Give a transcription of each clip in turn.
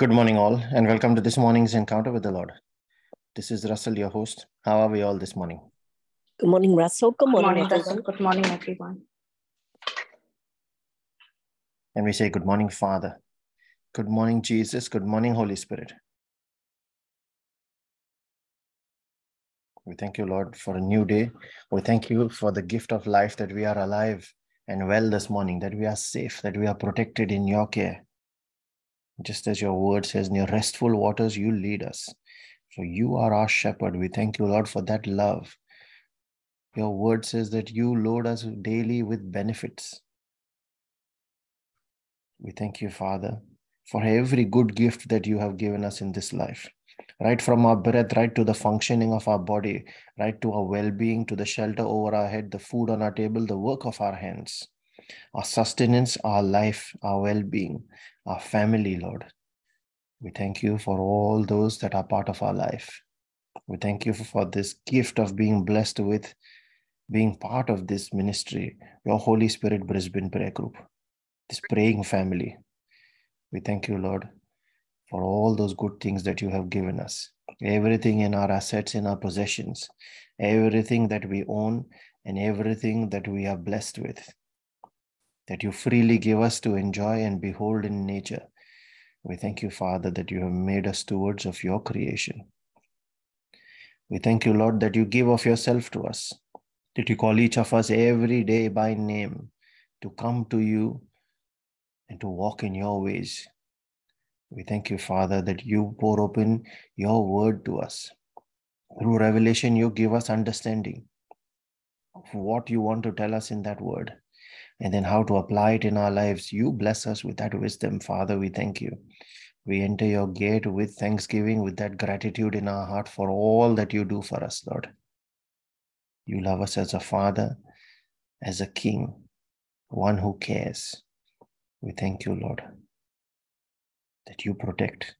Good morning, all, and welcome to this morning's encounter with the Lord. This is Russell, your host. How are we all this morning? Good morning, Russell. Good Good morning, morning. Russell. Good morning, everyone. And we say, Good morning, Father. Good morning, Jesus. Good morning, Holy Spirit. We thank you, Lord, for a new day. We thank you for the gift of life that we are alive and well this morning, that we are safe, that we are protected in your care. Just as your word says, near restful waters, you lead us. So you are our shepherd. We thank you, Lord, for that love. Your word says that you load us daily with benefits. We thank you, Father, for every good gift that you have given us in this life. Right from our breath, right to the functioning of our body, right to our well being, to the shelter over our head, the food on our table, the work of our hands, our sustenance, our life, our well being, our family, Lord. We thank you for all those that are part of our life. We thank you for this gift of being blessed with being part of this ministry, your Holy Spirit Brisbane Prayer Group, this praying family. We thank you, Lord, for all those good things that you have given us. Everything in our assets, in our possessions, everything that we own, and everything that we are blessed with, that you freely give us to enjoy and behold in nature. We thank you, Father, that you have made us stewards of your creation. We thank you, Lord, that you give of yourself to us, that you call each of us every day by name to come to you and to walk in your ways. We thank you, Father, that you pour open your word to us. Through revelation, you give us understanding of what you want to tell us in that word and then how to apply it in our lives. You bless us with that wisdom, Father. We thank you. We enter your gate with thanksgiving, with that gratitude in our heart for all that you do for us, Lord. You love us as a father, as a king, one who cares. We thank you, Lord, that you protect,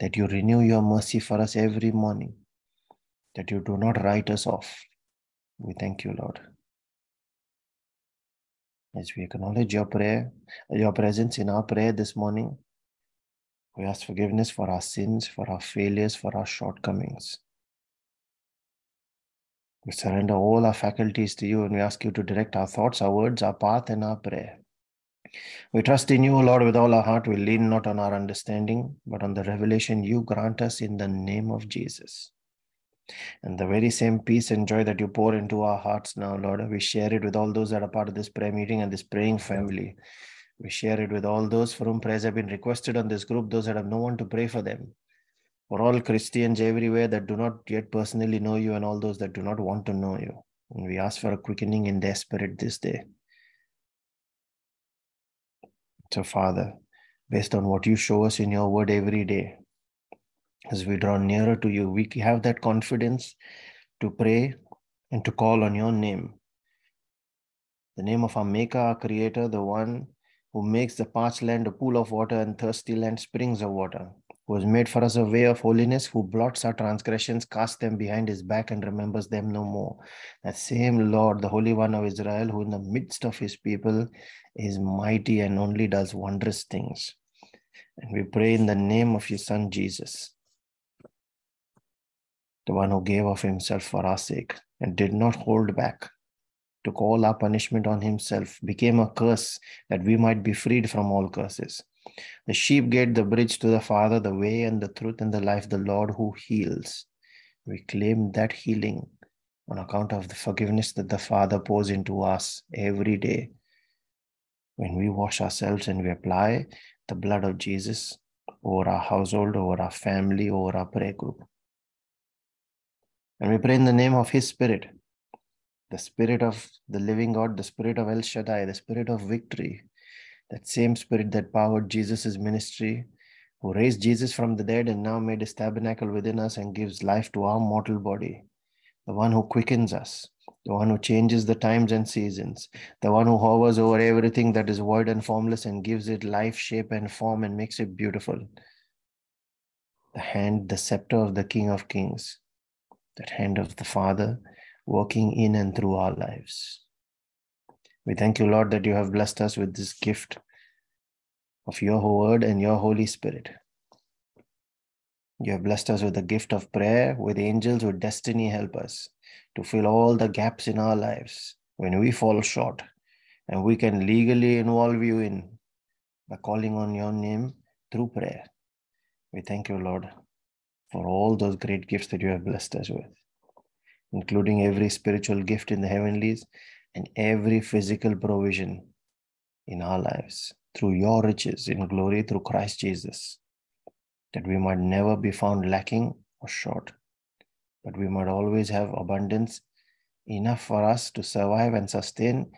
that you renew your mercy for us every morning, that you do not write us off. We thank you, Lord. As we acknowledge your prayer, your presence in our prayer this morning, we ask forgiveness for our sins, for our failures, for our shortcomings. We surrender all our faculties to you and we ask you to direct our thoughts, our words, our path, and our prayer. We trust in you, O Lord, with all our heart. We lean not on our understanding, but on the revelation you grant us in the name of Jesus. And the very same peace and joy that you pour into our hearts now, Lord, we share it with all those that are part of this prayer meeting and this praying family. We share it with all those for whom prayers have been requested on this group, those that have no one to pray for them. For all Christians everywhere that do not yet personally know you, and all those that do not want to know you. And we ask for a quickening in their spirit this day. So, Father, based on what you show us in your word every day, as we draw nearer to you, we have that confidence to pray and to call on your name. The name of our Maker, our Creator, the one who makes the parched land a pool of water and thirsty land springs of water, who has made for us a way of holiness, who blots our transgressions, casts them behind his back, and remembers them no more. That same Lord, the Holy One of Israel, who in the midst of his people is mighty and only does wondrous things. And we pray in the name of your Son, Jesus, the one who gave of himself for our sake and did not hold back, took all our punishment on himself, became a curse that we might be freed from all curses. The sheep gate, the bridge to the Father, the way and the truth and the life, the Lord who heals. We claim that healing on account of the forgiveness that the Father pours into us every day when we wash ourselves and we apply the blood of Jesus over our household, over our family, over our prayer group. And we pray in the name of His Spirit, the Spirit of the living God, the Spirit of El Shaddai, the Spirit of victory, that same Spirit that powered Jesus' ministry, who raised Jesus from the dead and now made his tabernacle within us and gives life to our mortal body, the one who quickens us, the one who changes the times and seasons, the one who hovers over everything that is void and formless and gives it life, shape, and form and makes it beautiful. The hand, the scepter of the King of Kings, that hand of the Father working in and through our lives. We thank you, Lord, that you have blessed us with this gift of your word and your Holy Spirit. You have blessed us with the gift of prayer, with angels, with destiny help us to fill all the gaps in our lives when we fall short. And we can legally involve you in by calling on your name through prayer. We thank you, Lord, for all those great gifts that you have blessed us with, including every spiritual gift in the heavenlies and every physical provision in our lives through your riches in glory through Christ Jesus, that we might never be found lacking or short, but we might always have abundance enough for us to survive and sustain,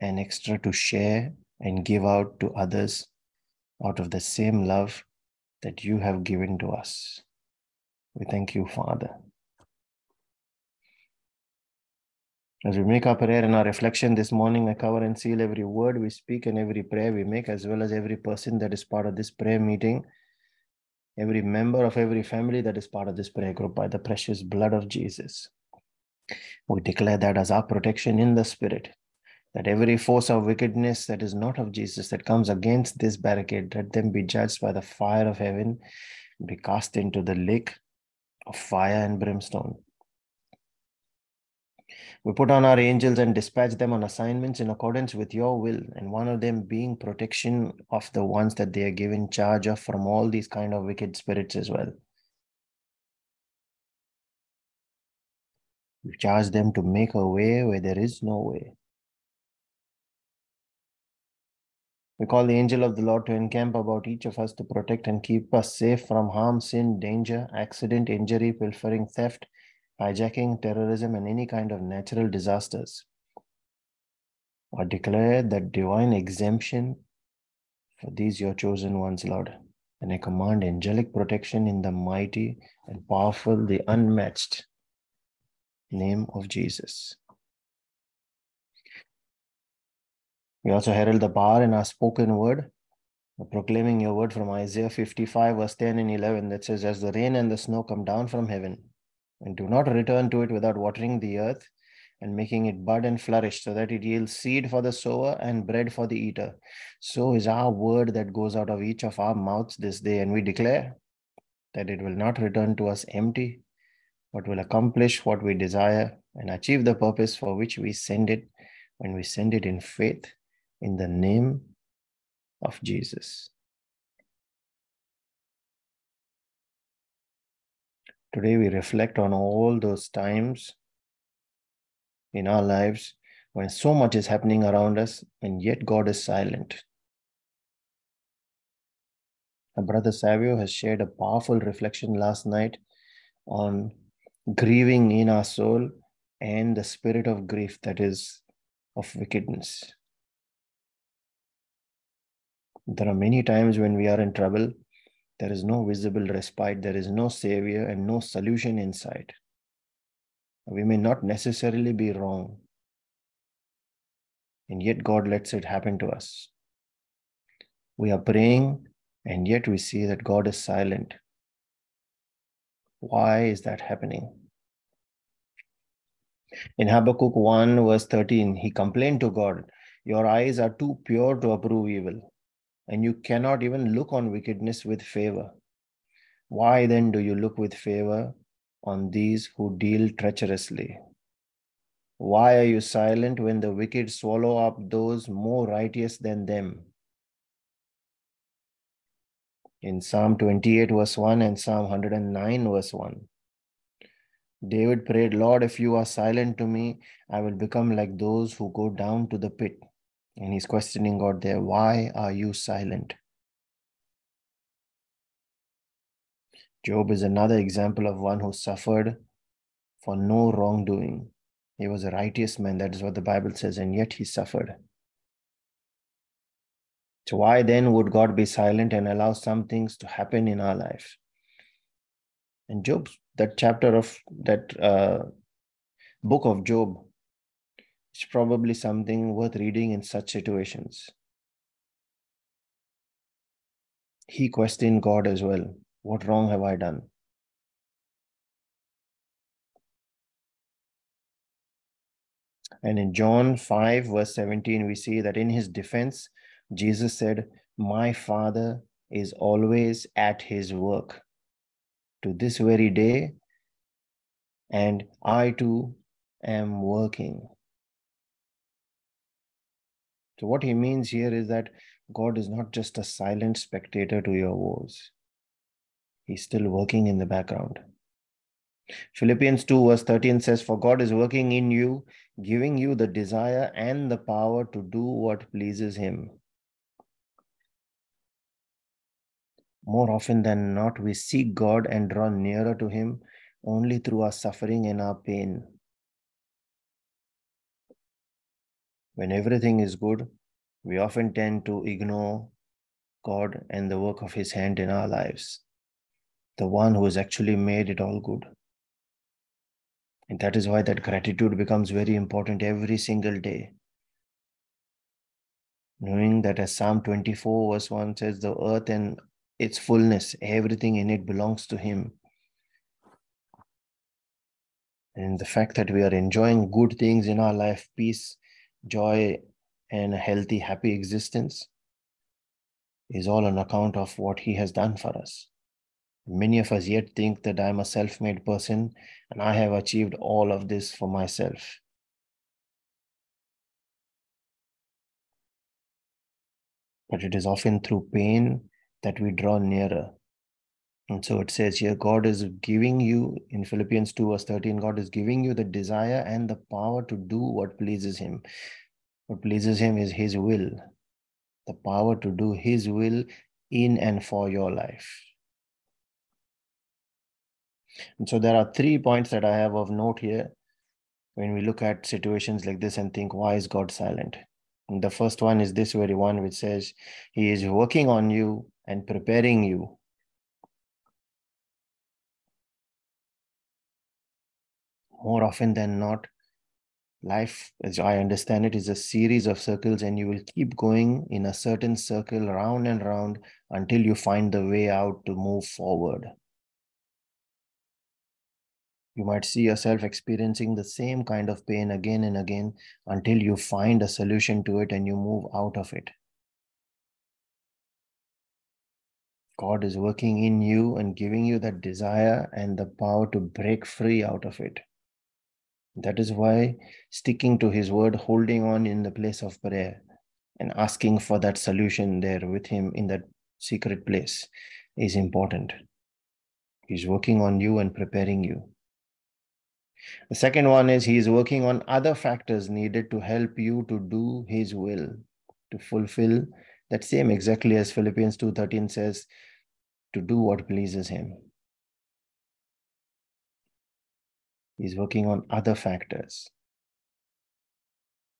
and extra to share and give out to others out of the same love that you have given to us. We thank you, Father. As we make our prayer and our reflection this morning, I cover and seal every word we speak and every prayer we make, as well as every person that is part of this prayer meeting, every member of every family that is part of this prayer group by the precious blood of Jesus. We declare that as our protection in the Spirit, that every force of wickedness that is not of Jesus that comes against this barricade, let them be judged by the fire of heaven, be cast into the lake of fire and brimstone. We put on our angels and dispatch them on assignments in accordance with your will, and one of them being protection of the ones that they are given charge of from all these kind of wicked spirits as well. We charge them to make a way where there is no way. We call the angel of the Lord to encamp about each of us to protect and keep us safe from harm, sin, danger, accident, injury, pilfering, theft, hijacking, terrorism, and any kind of natural disasters. I declare that divine exemption for these your chosen ones, Lord. And I command angelic protection in the mighty and powerful, the unmatched name of Jesus. We also herald the power in our spoken word, proclaiming your word from Isaiah 55, verse 10 and 11, that says, As the rain and the snow come down from heaven, and do not return to it without watering the earth and making it bud and flourish, so that it yields seed for the sower and bread for the eater. So is our word that goes out of each of our mouths this day, and we declare that it will not return to us empty, but will accomplish what we desire and achieve the purpose for which we send it when we send it in faith in the name of Jesus. Today we reflect on all those times in our lives when so much is happening around us and yet God is silent. Our brother Savio has shared a powerful reflection last night on grieving in our soul and the spirit of grief that is of wickedness. There are many times when we are in trouble, there is no visible respite, there is no savior and no solution in sight. We may not necessarily be wrong, and yet God lets it happen to us. We are praying, and yet we see that God is silent. Why is that happening? In Habakkuk 1, verse 13, he complained to God, Your eyes are too pure to approve evil, and you cannot even look on wickedness with favor. Why then do you look with favor on these who deal treacherously? Why are you silent when the wicked swallow up those more righteous than them? In Psalm 28, verse 1 and Psalm 109, verse 1. David prayed, Lord, if you are silent to me, I will become like those who go down to the pit. And he's questioning God there, why are you silent? Job is another example of one who suffered for no wrongdoing. He was a righteous man, that is what the Bible says, and yet he suffered. So, why then would God be silent and allow some things to happen in our life? And Job, that chapter of that uh, book of Job, is probably something worth reading in such situations. He questioned God as well. What wrong have I done? And in John 5, verse 17, we see that in his defense, Jesus said, My Father is always at his work, to this very day, and I too am working. So, what he means here is that God is not just a silent spectator to your woes, He's still working in the background. Philippians 2, verse 13 says, For God is working in you, giving you the desire and the power to do what pleases Him. More often than not, we seek God and draw nearer to Him only through our suffering and our pain. When everything is good, we often tend to ignore God and the work of His hand in our lives, the one who has actually made it all good. And that is why that gratitude becomes very important every single day. Knowing that as Psalm 24, verse 1 says, the earth and its fullness, everything in it belongs to Him. And the fact that we are enjoying good things in our life, peace, joy, and a healthy, happy existence, is all on account of what He has done for us. Many of us yet think that I'm a self made person and I have achieved all of this for myself. But it is often through pain that we draw nearer. And so it says here, God is giving you, in Philippians 2, verse 13, God is giving you the desire and the power to do what pleases Him. What pleases Him is His will, the power to do His will in and for your life. And so there are three points that I have of note here when we look at situations like this and think, why is God silent? And the first one is this very one, which says, He is working on you and preparing you. More often than not, life, as I understand it, is a series of circles, and you will keep going in a certain circle round and round until you find the way out to move forward. You might see yourself experiencing the same kind of pain again and again until you find a solution to it and you move out of it. God is working in you and giving you that desire and the power to break free out of it. That is why sticking to His word, holding on in the place of prayer, and asking for that solution there with Him in that secret place is important. He's working on you and preparing you. The second one is he is working on other factors needed to help you to do his will, to fulfill that same exactly as Philippians 2:13 says, to do what pleases him. He's working on other factors.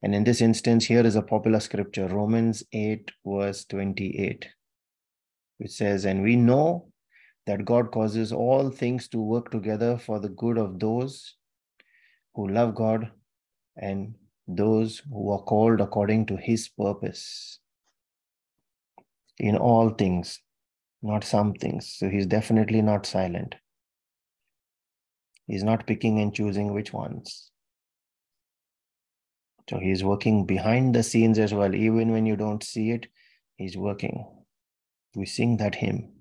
And in this instance, here is a popular scripture, Romans 8, verse 28, which says, And we know that God causes all things to work together for the good of those who love God and those who are called according to his purpose in all things, not some things. So he's definitely not silent. He's not picking and choosing which ones. So he's working behind the scenes as well. Even when you don't see it, he's working. We sing that hymn.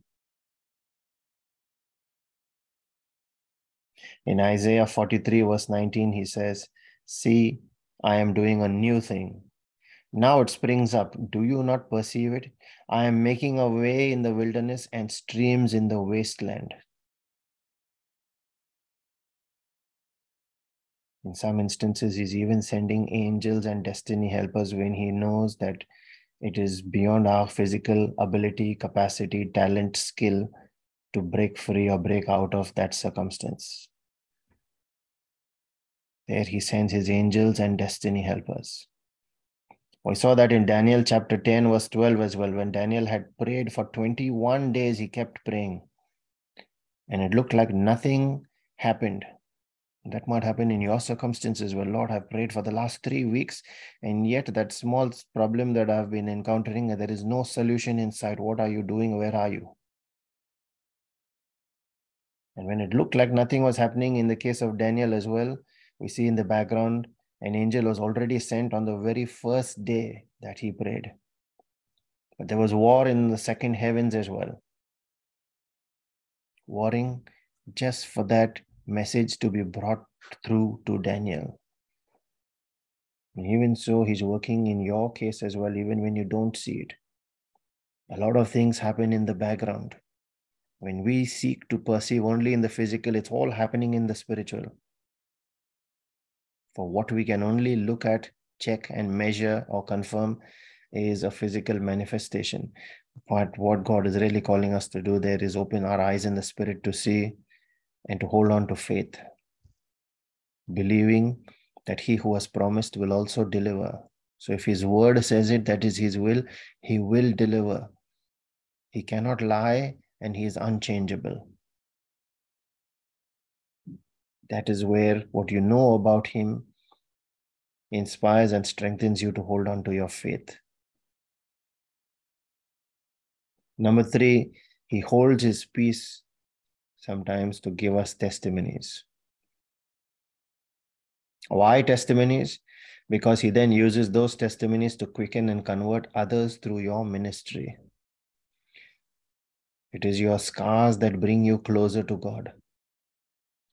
In Isaiah 43, verse 19, he says, See, I am doing a new thing. Now it springs up. Do you not perceive it? I am making a way in the wilderness and streams in the wasteland. In some instances, he's even sending angels and destiny helpers when he knows that it is beyond our physical ability, capacity, talent, skill to break free or break out of that circumstance. There he sends his angels and destiny helpers. We saw that in Daniel chapter 10, verse 12 as well. When Daniel had prayed for 21 days, he kept praying. And it looked like nothing happened. That might happen in your circumstances where, Lord, I've prayed for the last three weeks, and yet that small problem that I've been encountering, there is no solution inside. What are you doing? Where are you? And when it looked like nothing was happening in the case of Daniel as well, we see in the background an angel was already sent on the very first day that he prayed. But there was war in the second heavens as well. Warring just for that message to be brought through to Daniel. And even so, he's working in your case as well, even when you don't see it. A lot of things happen in the background. When we seek to perceive only in the physical, it's all happening in the spiritual. For what we can only look at, check, and measure or confirm is a physical manifestation. But what God is really calling us to do there is open our eyes in the spirit to see and to hold on to faith, believing that he who has promised will also deliver. So if his word says it, that is his will, he will deliver. He cannot lie and he is unchangeable. That is where what you know about him inspires and strengthens you to hold on to your faith. Number three, he holds his peace sometimes to give us testimonies. Why testimonies? Because he then uses those testimonies to quicken and convert others through your ministry. It is your scars that bring you closer to God,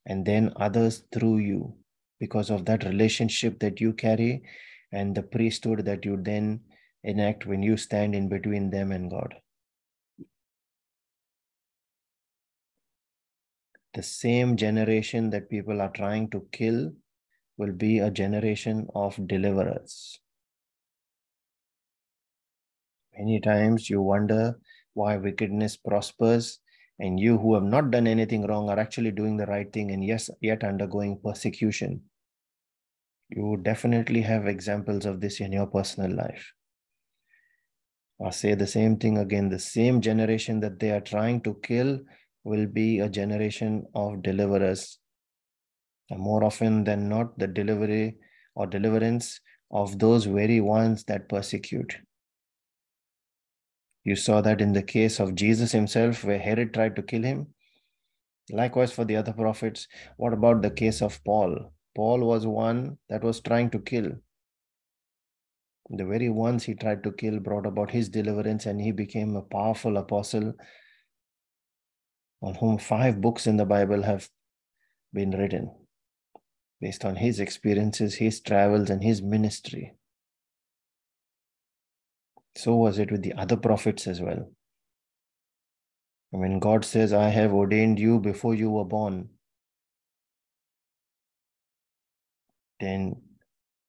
and then others through you because of that relationship that you carry and the priesthood that you then enact when you stand in between them and God. The same generation that people are trying to kill will be a generation of deliverers. Many times you wonder why wickedness prospers and you who have not done anything wrong are actually doing the right thing and yes yet undergoing persecution you definitely have examples of this in your personal life i'll say the same thing again the same generation that they are trying to kill will be a generation of deliverers and more often than not the delivery or deliverance of those very ones that persecute you saw that in the case of Jesus himself, where Herod tried to kill him. Likewise, for the other prophets, what about the case of Paul? Paul was one that was trying to kill. The very ones he tried to kill brought about his deliverance, and he became a powerful apostle on whom five books in the Bible have been written based on his experiences, his travels, and his ministry. So was it with the other prophets as well. When God says, I have ordained you before you were born, then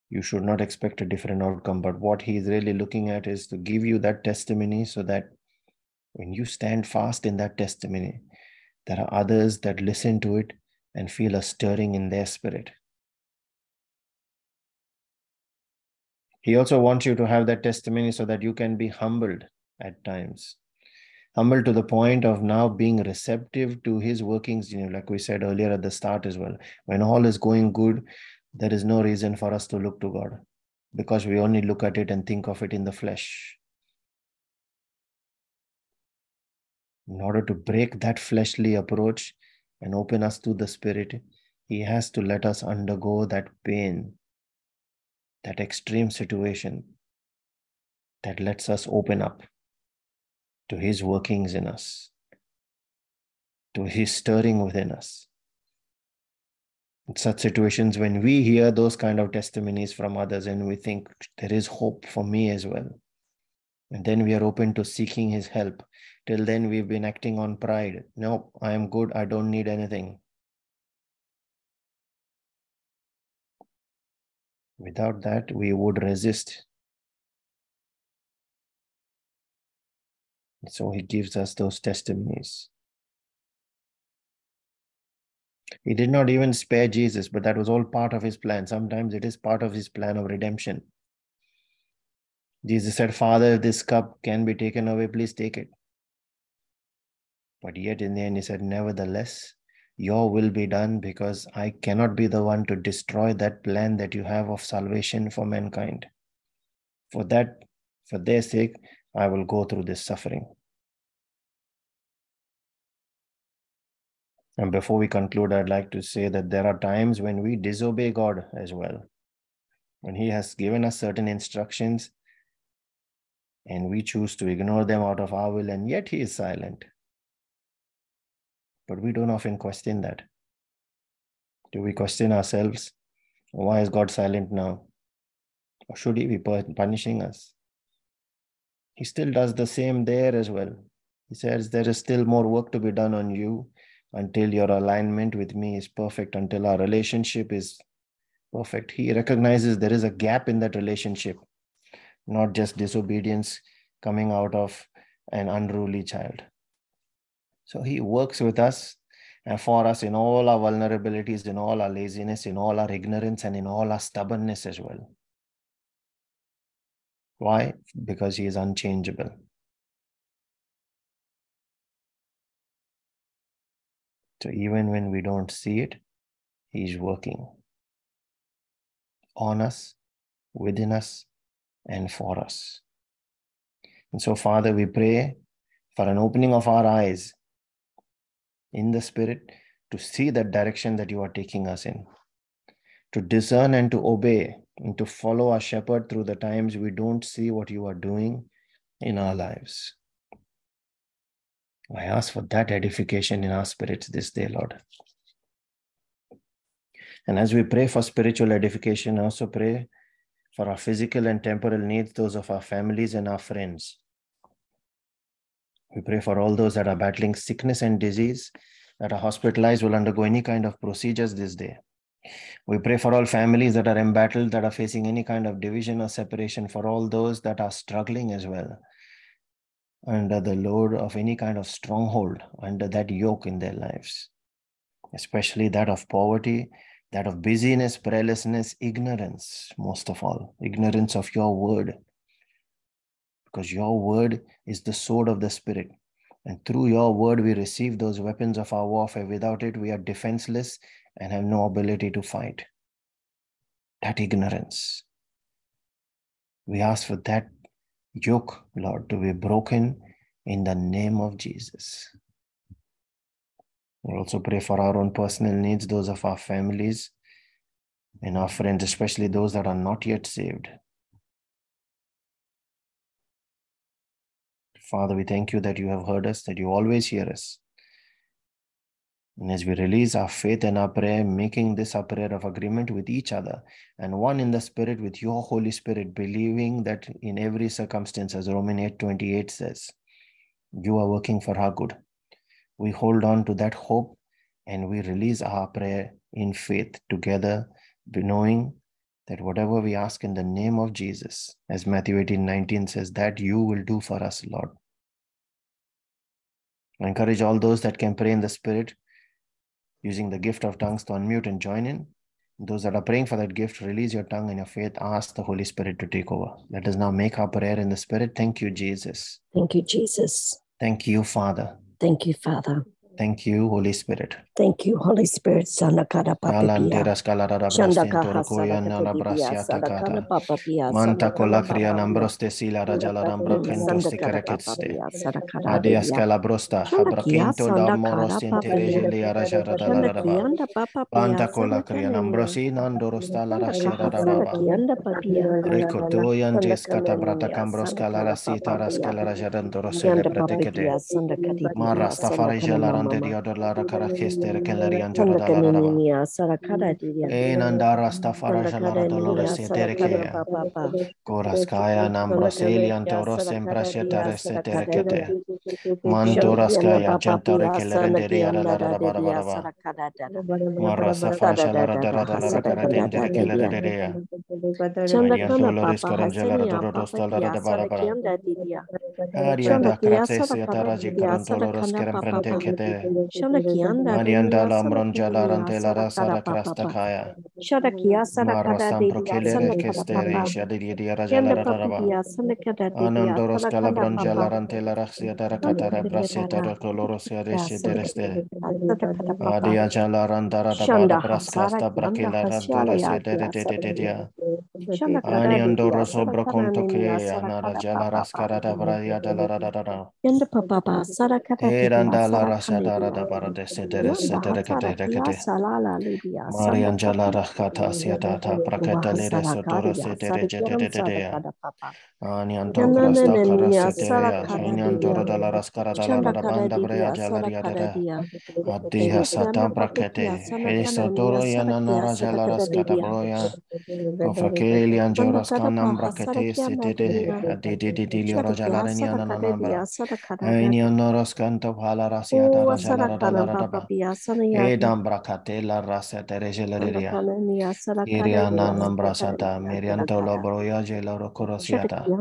you should not expect a different outcome. But what He is really looking at is to give you that testimony so that when you stand fast in that testimony, there are others that listen to it and feel a stirring in their spirit. He also wants you to have that testimony so that you can be humbled at times. Humbled to the point of now being receptive to his workings, you know, like we said earlier at the start as well. When all is going good, there is no reason for us to look to God because we only look at it and think of it in the flesh. In order to break that fleshly approach and open us to the Spirit, He has to let us undergo that pain that extreme situation that lets us open up to His workings in us, to His stirring within us. In such situations, when we hear those kind of testimonies from others and we think there is hope for me as well, and then we are open to seeking His help. Till then, we've been acting on pride. No, I am good. I don't need anything. Without that, we would resist. So he gives us those testimonies. He did not even spare Jesus, but that was all part of his plan. Sometimes it is part of his plan of redemption. Jesus said, Father, if this cup can be taken away, please take it. But yet in the end, he said, Nevertheless, your will be done because I cannot be the one to destroy that plan that you have of salvation for mankind. For that, for their sake, I will go through this suffering. And before we conclude, I'd like to say that there are times when we disobey God as well. When He has given us certain instructions and we choose to ignore them out of our will, and yet He is silent. But we don't often question that. Do we question ourselves? Why is God silent now? Or should He be punishing us? He still does the same there as well. He says, There is still more work to be done on you until your alignment with me is perfect, until our relationship is perfect. He recognizes there is a gap in that relationship, not just disobedience coming out of an unruly child. So he works with us and for us in all our vulnerabilities, in all our laziness, in all our ignorance, and in all our stubbornness as well. Why? Because he is unchangeable. So even when we don't see it, he's working on us, within us, and for us. And so, Father, we pray for an opening of our eyes in the Spirit to see that direction that you are taking us in, to discern and to obey, and to follow our shepherd through the times we don't see what you are doing in our lives. I ask for that edification in our spirits this day, Lord. And as we pray for spiritual edification, I also pray for our physical and temporal needs, those of our families and our friends. We pray for all those that are battling sickness and disease, that are hospitalized, will undergo any kind of procedures this day. We pray for all families that are embattled, that are facing any kind of division or separation, for all those that are struggling as well under the load of any kind of stronghold, under that yoke in their lives, especially that of poverty, that of busyness, prayerlessness, ignorance, most of all, ignorance of your word, because your word is the sword of the Spirit. And through your word, we receive those weapons of our warfare. Without it, we are defenseless and have no ability to fight. That ignorance. We ask for that yoke, Lord, to be broken in the name of Jesus. We also pray for our own personal needs, those of our families and our friends, especially those that are not yet saved. Father, we thank you that you have heard us, that you always hear us. And as we release our faith and our prayer, making this a prayer of agreement with each other and one in the Spirit with your Holy Spirit, believing that in every circumstance, as Romans 8 28 says, you are working for our good. We hold on to that hope and we release our prayer in faith together, knowing that whatever we ask in the name of Jesus, as Matthew 18 19 says, that you will do for us, Lord. I encourage all those that can pray in the Spirit using the gift of tongues to unmute and join in. Those that are praying for that gift, release your tongue and your faith. Ask the Holy Spirit to take over. Let us now make our prayer in the Spirit. Thank you, Jesus. Thank you, Jesus. Thank you, Father. Thank you, Father. Thank you, Holy Spirit. Thank you, Holy Spirit. Sanakara Alanteras kalarara Chandaka brasintoro kuya nala Hasara brasiata Sadakana kata. Papa Manta kola kria nambroste sila rajala rambro kento sikaraketste. Adias calabrosta, habrakinto da moros interregeli arajara da la raba. Panta kola kria nambrosi nandorosta la rashara da baba. Ricoto yantes katabrata cambros calara sita rascala rajarantoro celebrate kete. Marasta farija la rante diodor la racarakester kelerian jara da la raba. Enandara sta faraja la dolores eterekea. Koraskaya nambroselian toro sempra shetare seterekete. Mantoraskaya gentare kelerendere la la la bara bara bara. Marasa fasha la ra da ra da la ra karatendere keleredea. Marian dolores karamjala ra doro dosta la ra da bara bara. Aria da kratese ataraji karantoloros keremprente kete. Marian da lambronja la rante la rasa da krasta kaya. Marasam prokelere kestere shadiri di rajala ra da raba. Anandoros calabronja la rante la raxia da rakatara braseta rotoloros yareshe dereste. Adia jala randara da bada braskasta brakila rantores yedere de de de Ani andoro sobro conto que anara jala raskara da bra ya da la da da da da. Yanda papa. Pa sara kara E didia randa la sara ra sa da ra kane da dia. ba ra de se de se de re ke hatara de re ke kia de. salala lidia Marian sanda jala papa. ra ka ta sia ta ta pra ka ta le Wahasara so to kadia se de re sara je de de de de sara ya. kada papa. Ani anto Yana krasta kara se sara ya. didia. antoro da la ras kara da la da banda bre ya jala ria da da. Adi ha sa Shirikiana tam pra ke papakia te. sana He kana so ya na na ra sara jala kada ras kata didia. bro ya. Kofakeli anjoras kanam paha sara brakete kia sete de didia. adi Shirikia jalarani sara kada ananambra. dia sara kada Aini dia. anoros kanto pala rasia Oh dara sara jalara kana dalara daba. papapia sana yaki. Edam brakate la rasia tere Sanda jeleria. kana nia sara kada Iriana dia sara kada nambrasata mirianto lobroya jeloro korosiata.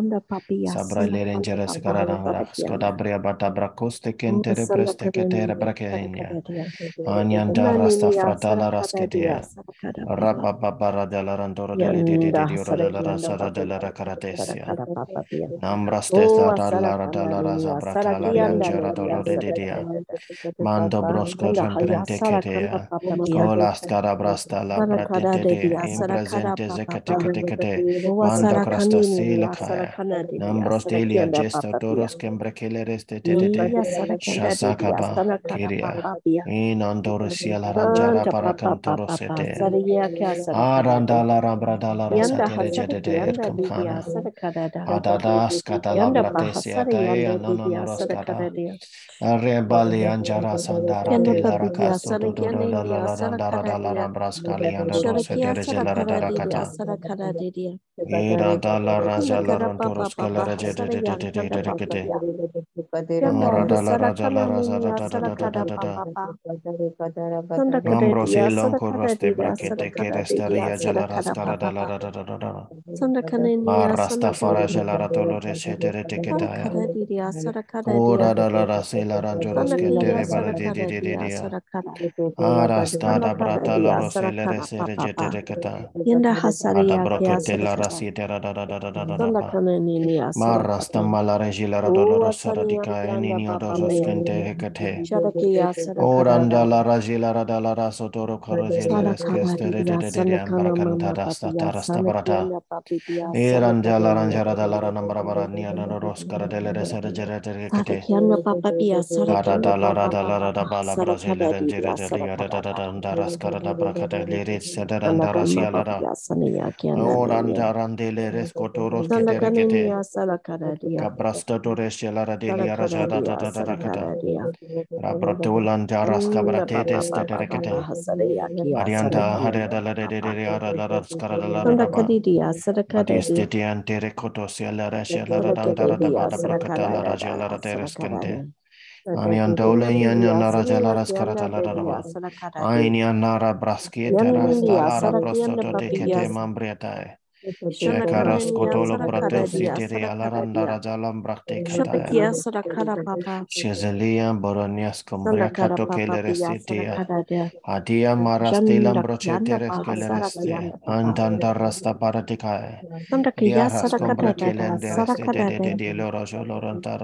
Sabra sana kana lerengeres papa karadamra. shirikiana. Skodabria bata brakoste Oh kentere preste ketere nia sara brakehenia. kada dia. Anyanda rasta fratala rasketia. papa. Rababara della delle di di ora della Papa della racaratesia. Papa Nambra Oh stessa dalla rasa Sarakianda riangera dolo de di dia. Sarakana Mando brosco temperente Sarakanda ketea. Papa Pia Cola brasta la brate Sarakara de de de Dia in Sarakara presente Papa zecaticate. Oh Mando Asarakani sila Ninia kaya. Sarakana de Dia Nambros delia Papa toros kembreceleres de te te te. India Sarakanda de Dia Shazakaba Sarakara kiria. Papa Pia In andorosia la ranjara Santa Papa paracantoro Papa Papa sete. Sarakia Kya Sarakara de Arandala rambradala Yanda rasatere Hasaraki jedede Yanda de Dia kamkana. Sarakara Adadas Yanda katalabratesi Bahasara atae Yanda Didia anjara sandara Yanda tilara Papidia kasto to do do Sarakyan do do India do randara dala Sarakaradia. rambraskali ando do Sharakia sedere jelara Sarakaradia darakata. Sarakaradia. Ira dala Yanda rajala Karapapa rontoros Papa kalere Hasara jedede Yanda dedekete. Papapia. Yanda Aradala rajala Hasarakana raza da Ninia da da da da da Sarakada da da. Papa. Sanda Karadia Ambrosi lonkoros de Sarakaradia brakete Sarakaradia keresteria jela Sarakada raskara dala Papa. da da da da da. Sanda Kanania Marasta fara Sanakadia. jelara dolore setere teketaya. Sarakaradia Sarakaradia. Ora da la da se la ranjoros que Arastada brata mala toro rasta ra Papa da la ra da Papa. ba la brazile Sarakaradia renjere de liya da da Sarakara da da Papa. da raskara da brakate lirit sede randara Sanakama siala da. Papia Sanaya Kianda Oranda randele reskotoros kete rekete. Sanakanania Salakaradia, Kabrasta dores jela ra de liya raja da da Salakaradia, da da da kata. Salakaradia, Rabratolan jaras Nda kabrate Papa deste de Papa Papa rekete. Hasaria Kia Arianta hare Sanakanada da la de de de Papa. de ara la raskara da la ra da ba. Sandakadidia, Adiste Salakaradia, te ante rekoto siala reshe la ra dandara da ba Salakaradia, da brakata la raja la Salakarada, ra de reskente. Salakarada. Aniandola Yananidia, nara jala Sanaya raskarata Kianda la Dedia, raba. Nara braskiete rasta Yananidia, lara Salakianda prostoto Papia, tekete mambriatae. Shekaras kotolo Salakaradia, sitiri alaranda rajalam brakte katae. Shapakia, Salakara Papa. Shezelia boronias cumbria kato keleresitia. Salakaradia. Adia marastilam Janda brochete Kianda Paha reskelereste. Andanda rasta paratikae. Diaras de de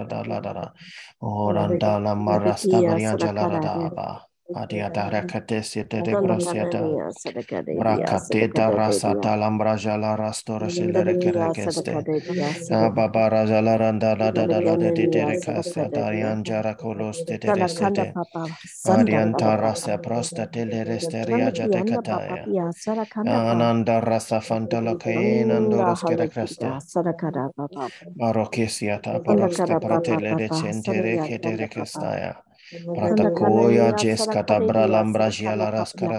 da la da da. Oranda la marasta varianja la da ba. Adia da rekatesiete de Sanda brosieta. Kanania Sarakadadia Bracateta Sarakadadia. rasata lambra la rastora shilere Sanda kerekeste. Sarakadadia Sarakadada. Baba la randa la da da la de rasa. Ananda rasa fantala Prata koya jes kata bralam brajia la raska.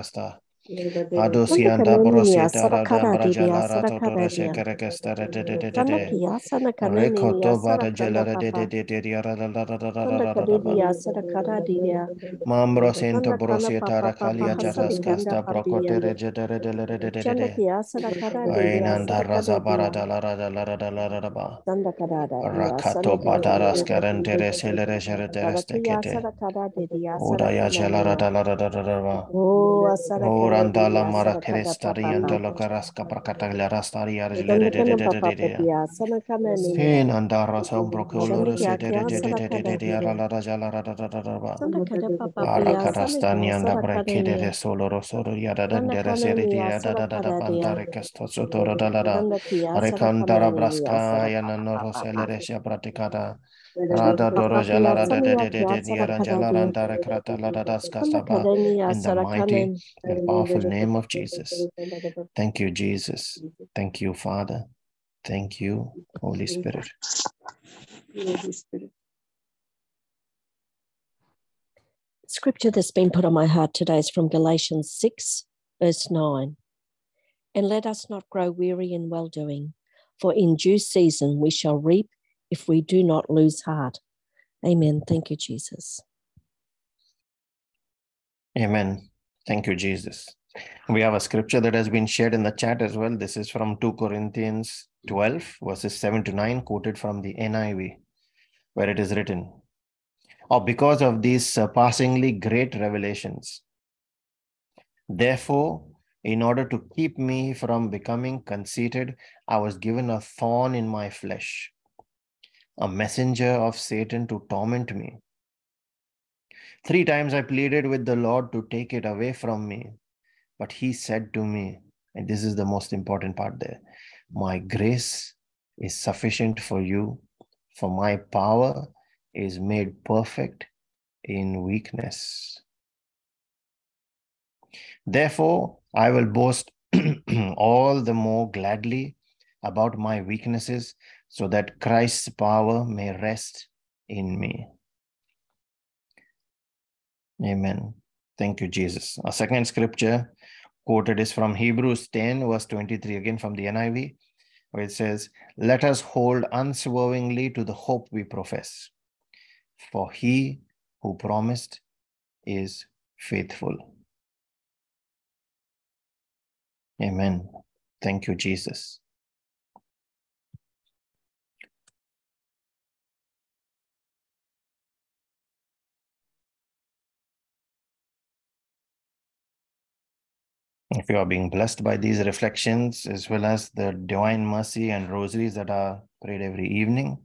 Sarakadadia bralambra Sarakala giala Papia. rascarasta. Sanda Adosianda Kanania borosieta Sarakara radambra Didia jala ratotore Sarakadadia. shekerekestere de de de de de. Kia Sanda Kanania Recoto vada gelare de de de de de ara da da da da da da da da ba. Kadidia Sarakara Didia. Mambro sento Sanda Kana brosieta Papa Papa rakalia jaras Hasalikanda casta brocote Papia. regedere de de de de de de. Sarakara Didia Ainanda razabara Sarakadadia. da la da da da ba. Sanda Kadada Dia Rakato badaras Sanakadadia. carentere celere geretere Sarakia stekete. Sarakada Didia Oda ya gelara Sarakanania. da la ra da da da ba. Oh, Ora Randala diria, mara kerestari papa. andalo karaska rastari Dona kana papa papia, sana kana ni. Fin andara sombro Sana koloro kia se de de de de de de de ara la raja la ba. Karastani kia, anda sana kada brakede de ni. solo ro soro ya da de kana se de ya da sana da da da kada dia. pantare kesto sotoro da da da. Sana kia, sana kana Rekantara ni, braska sana ya papa nano papa. rosele resha pratikada. Rada doro Papa jala pia, ra de de de de kia, de sana niara kada jala ranta rekrata la da das Sana kastaba. kada ni, In the mighty and powerful name of Jesus. Thank you, Jesus. Thank you, Father. Thank you, Holy Spirit. Scripture that's been put on my heart today is from Galatians 6, verse 9. And let us not grow weary in well doing, for in due season we shall reap if we do not lose heart. Amen. Thank you, Jesus. Amen. Thank you, Jesus. We have a scripture that has been shared in the chat as well. This is from 2 Corinthians 12, verses 7 to 9, quoted from the NIV, where it is written, Or because of these surpassingly great revelations, therefore, in order to keep me from becoming conceited, I was given a thorn in my flesh, a messenger of Satan to torment me. Three times I pleaded with the Lord to take it away from me. But he said to me, and this is the most important part there My grace is sufficient for you, for my power is made perfect in weakness. Therefore, I will boast all the more gladly about my weaknesses, so that Christ's power may rest in me. Amen. Thank you, Jesus. A second scripture quoted is from Hebrews 10, verse 23, again from the NIV, where it says, Let us hold unswervingly to the hope we profess, for he who promised is faithful. Amen. Thank you, Jesus. If you are being blessed by these reflections, as well as the divine mercy and rosaries that are prayed every evening,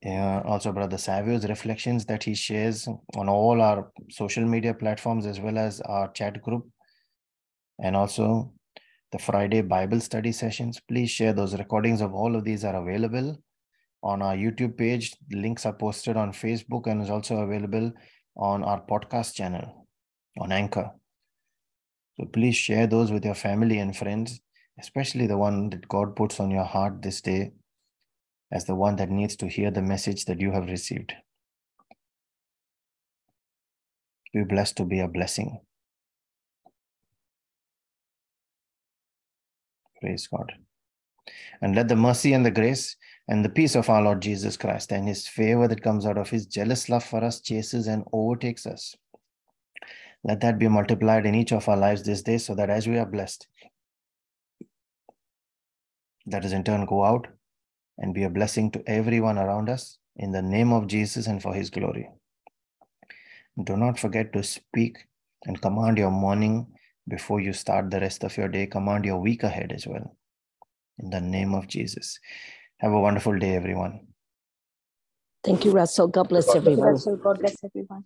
yeah, also Brother Savio's reflections that he shares on all our social media platforms, as well as our chat group, and also the Friday Bible study sessions. Please share those recordings of all of these are available on our YouTube page. The links are posted on Facebook and is also available on our podcast channel on Anchor. So please share those with your family and friends, especially the one that God puts on your heart this day as the one that needs to hear the message that you have received. Be blessed to be a blessing. Praise God. And let the mercy and the grace and the peace of our Lord Jesus Christ and his favor that comes out of his jealous love for us chases and overtakes us let that be multiplied in each of our lives this day so that as we are blessed, that is in turn go out and be a blessing to everyone around us in the name of Jesus and for his glory. Do not forget to speak and command your morning before you start the rest of your day. Command your week ahead as well. In the name of Jesus. Have a wonderful day, everyone. Thank you, Russell. God bless everyone. God bless everyone.